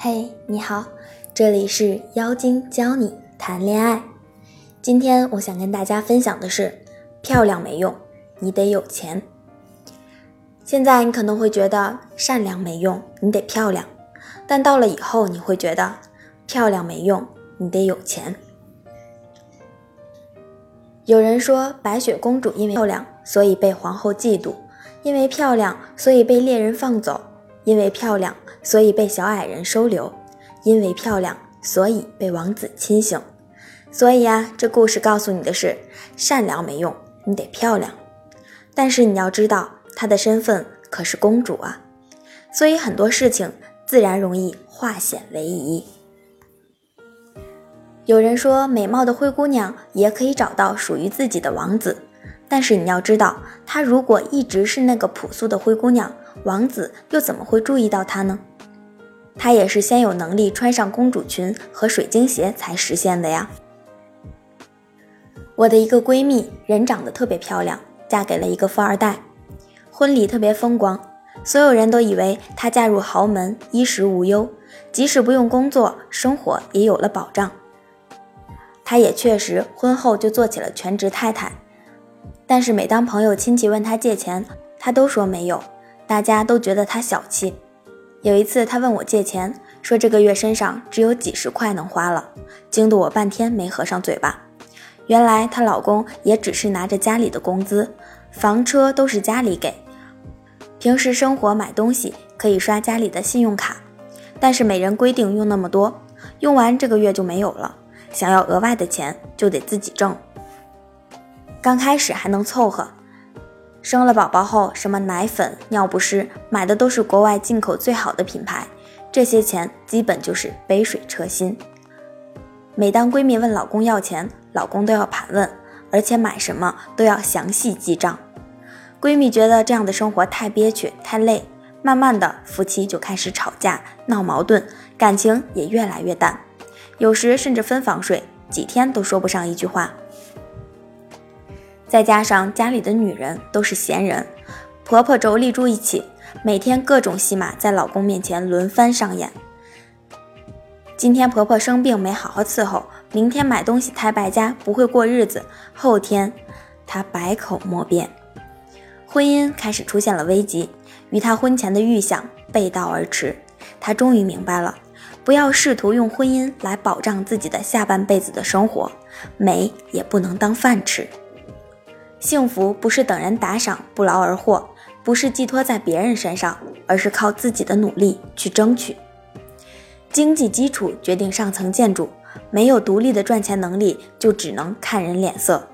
嘿，你好，这里是妖精教你谈恋爱。今天我想跟大家分享的是，漂亮没用，你得有钱。现在你可能会觉得善良没用，你得漂亮，但到了以后你会觉得漂亮没用，你得有钱。有人说白雪公主因为漂亮，所以被皇后嫉妒；因为漂亮，所以被猎人放走；因为漂亮。所以被小矮人收留，因为漂亮，所以被王子亲醒。所以啊，这故事告诉你的是：善良没用，你得漂亮。但是你要知道，她的身份可是公主啊。所以很多事情自然容易化险为夷。有人说，美貌的灰姑娘也可以找到属于自己的王子，但是你要知道，她如果一直是那个朴素的灰姑娘。王子又怎么会注意到她呢？她也是先有能力穿上公主裙和水晶鞋才实现的呀。我的一个闺蜜，人长得特别漂亮，嫁给了一个富二代，婚礼特别风光，所有人都以为她嫁入豪门，衣食无忧，即使不用工作，生活也有了保障。她也确实婚后就做起了全职太太，但是每当朋友亲戚问他借钱，他都说没有。大家都觉得他小气。有一次，他问我借钱，说这个月身上只有几十块能花了，惊得我半天没合上嘴巴。原来她老公也只是拿着家里的工资，房车都是家里给，平时生活买东西可以刷家里的信用卡，但是每人规定用那么多，用完这个月就没有了，想要额外的钱就得自己挣。刚开始还能凑合。生了宝宝后，什么奶粉、尿不湿，买的都是国外进口最好的品牌，这些钱基本就是杯水车薪。每当闺蜜问老公要钱，老公都要盘问，而且买什么都要详细记账。闺蜜觉得这样的生活太憋屈、太累，慢慢的夫妻就开始吵架、闹矛盾，感情也越来越淡，有时甚至分房睡，几天都说不上一句话。再加上家里的女人都是闲人，婆婆妯娌住一起，每天各种戏码在老公面前轮番上演。今天婆婆生病没好好伺候，明天买东西太败家不会过日子，后天她百口莫辩，婚姻开始出现了危机，与她婚前的预想背道而驰。她终于明白了，不要试图用婚姻来保障自己的下半辈子的生活，美也不能当饭吃。幸福不是等人打赏不劳而获，不是寄托在别人身上，而是靠自己的努力去争取。经济基础决定上层建筑，没有独立的赚钱能力，就只能看人脸色。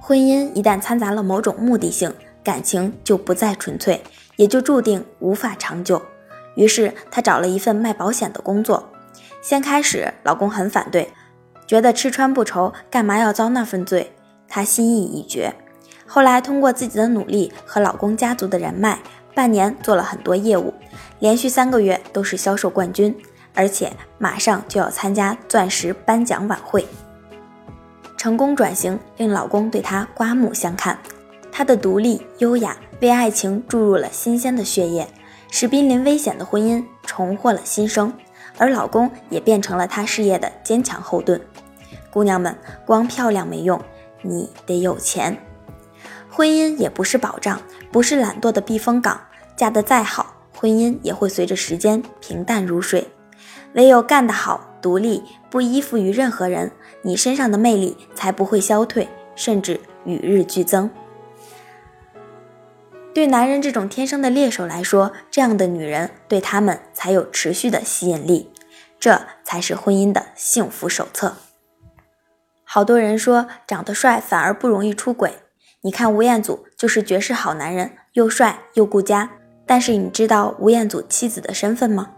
婚姻一旦掺杂了某种目的性，感情就不再纯粹，也就注定无法长久。于是她找了一份卖保险的工作。先开始，老公很反对，觉得吃穿不愁，干嘛要遭那份罪？她心意已决，后来通过自己的努力和老公家族的人脉，半年做了很多业务，连续三个月都是销售冠军，而且马上就要参加钻石颁奖晚会。成功转型令老公对她刮目相看，她的独立优雅为爱情注入了新鲜的血液，使濒临危险的婚姻重获了新生，而老公也变成了她事业的坚强后盾。姑娘们，光漂亮没用。你得有钱，婚姻也不是保障，不是懒惰的避风港。嫁得再好，婚姻也会随着时间平淡如水。唯有干得好，独立，不依附于任何人，你身上的魅力才不会消退，甚至与日俱增。对男人这种天生的猎手来说，这样的女人对他们才有持续的吸引力，这才是婚姻的幸福手册。好多人说长得帅反而不容易出轨，你看吴彦祖就是绝世好男人，又帅又顾家。但是你知道吴彦祖妻子的身份吗？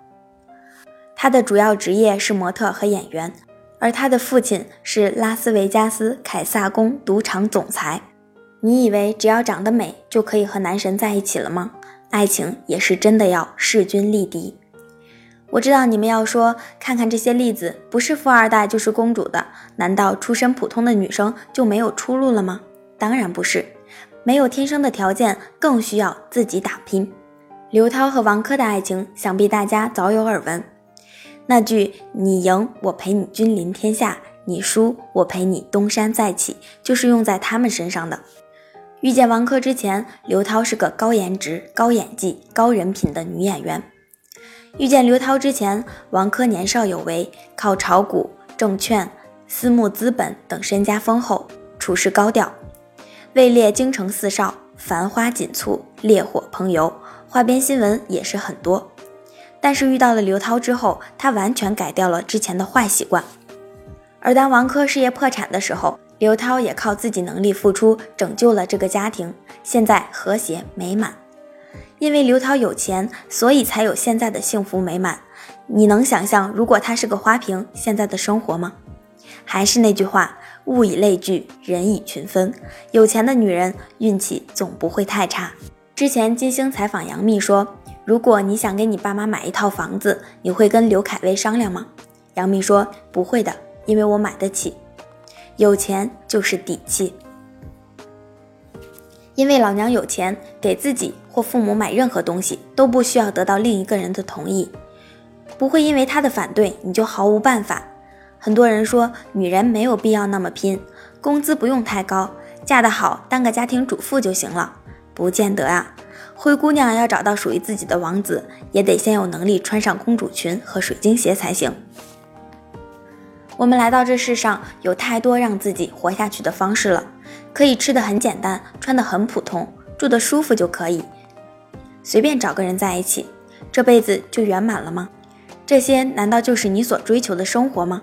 他的主要职业是模特和演员，而他的父亲是拉斯维加斯凯撒宫赌场总裁。你以为只要长得美就可以和男神在一起了吗？爱情也是真的要势均力敌。我知道你们要说，看看这些例子，不是富二代就是公主的，难道出身普通的女生就没有出路了吗？当然不是，没有天生的条件，更需要自己打拼。刘涛和王珂的爱情，想必大家早有耳闻。那句“你赢，我陪你君临天下；你输，我陪你东山再起”，就是用在他们身上的。遇见王珂之前，刘涛是个高颜值、高演技、高人品的女演员。遇见刘涛之前，王珂年少有为，靠炒股、证券、私募资本等身家丰厚，处事高调，位列京城四少，繁花锦簇，烈火烹油，花边新闻也是很多。但是遇到了刘涛之后，她完全改掉了之前的坏习惯。而当王珂事业破产的时候，刘涛也靠自己能力付出，拯救了这个家庭，现在和谐美满。因为刘涛有钱，所以才有现在的幸福美满。你能想象，如果他是个花瓶，现在的生活吗？还是那句话，物以类聚，人以群分。有钱的女人运气总不会太差。之前金星采访杨幂说：“如果你想给你爸妈买一套房子，你会跟刘恺威商量吗？”杨幂说：“不会的，因为我买得起。”有钱就是底气，因为老娘有钱，给自己或父母买任何东西都不需要得到另一个人的同意，不会因为他的反对你就毫无办法。很多人说女人没有必要那么拼，工资不用太高，嫁得好当个家庭主妇就行了，不见得啊。灰姑娘要找到属于自己的王子，也得先有能力穿上公主裙和水晶鞋才行。我们来到这世上，有太多让自己活下去的方式了。可以吃的很简单，穿的很普通，住的舒服就可以，随便找个人在一起，这辈子就圆满了吗？这些难道就是你所追求的生活吗？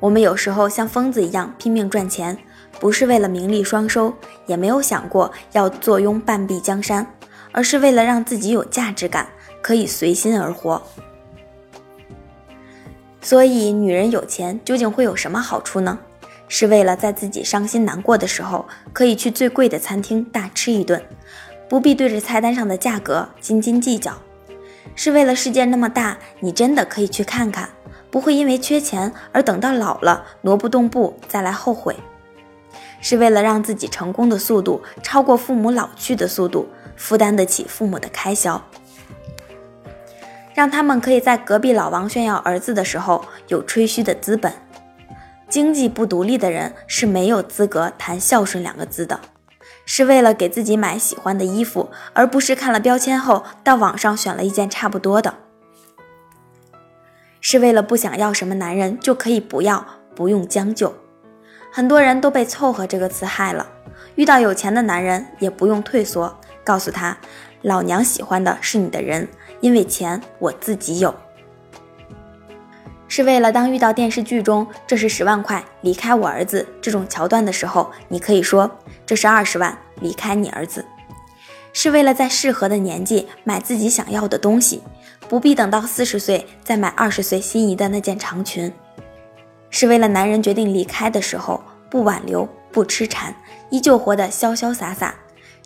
我们有时候像疯子一样拼命赚钱，不是为了名利双收，也没有想过要坐拥半壁江山，而是为了让自己有价值感，可以随心而活。所以，女人有钱究竟会有什么好处呢？是为了在自己伤心难过的时候，可以去最贵的餐厅大吃一顿，不必对着菜单上的价格斤斤计较；是为了世界那么大，你真的可以去看看，不会因为缺钱而等到老了挪不动步再来后悔；是为了让自己成功的速度超过父母老去的速度，负担得起父母的开销。让他们可以在隔壁老王炫耀儿子的时候有吹嘘的资本。经济不独立的人是没有资格谈孝顺两个字的。是为了给自己买喜欢的衣服，而不是看了标签后到网上选了一件差不多的。是为了不想要什么男人就可以不要，不用将就。很多人都被“凑合”这个词害了。遇到有钱的男人也不用退缩，告诉他。老娘喜欢的是你的人，因为钱我自己有。是为了当遇到电视剧中这是十万块离开我儿子这种桥段的时候，你可以说这是二十万离开你儿子。是为了在适合的年纪买自己想要的东西，不必等到四十岁再买二十岁心仪的那件长裙。是为了男人决定离开的时候不挽留不痴缠，依旧活得潇潇洒洒。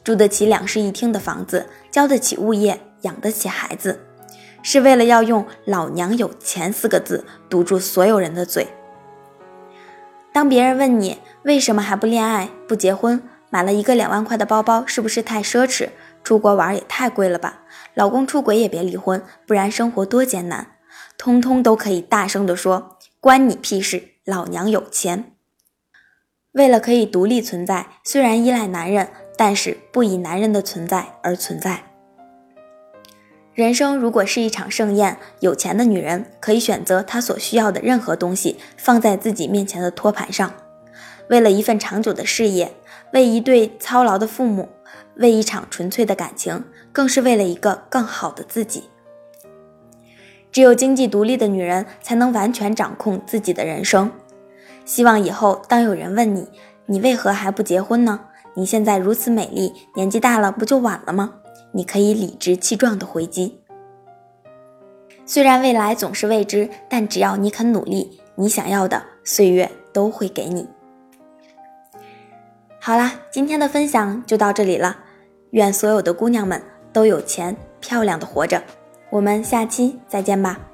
住得起两室一厅的房子，交得起物业，养得起孩子，是为了要用“老娘有钱”四个字堵住所有人的嘴。当别人问你为什么还不恋爱、不结婚，买了一个两万块的包包是不是太奢侈？出国玩也太贵了吧？老公出轨也别离婚，不然生活多艰难。通通都可以大声地说：“关你屁事！老娘有钱。”为了可以独立存在，虽然依赖男人。但是不以男人的存在而存在。人生如果是一场盛宴，有钱的女人可以选择她所需要的任何东西放在自己面前的托盘上，为了一份长久的事业，为一对操劳的父母，为一场纯粹的感情，更是为了一个更好的自己。只有经济独立的女人才能完全掌控自己的人生。希望以后当有人问你，你为何还不结婚呢？你现在如此美丽，年纪大了不就晚了吗？你可以理直气壮的回击。虽然未来总是未知，但只要你肯努力，你想要的岁月都会给你。好啦，今天的分享就到这里了。愿所有的姑娘们都有钱，漂亮的活着。我们下期再见吧。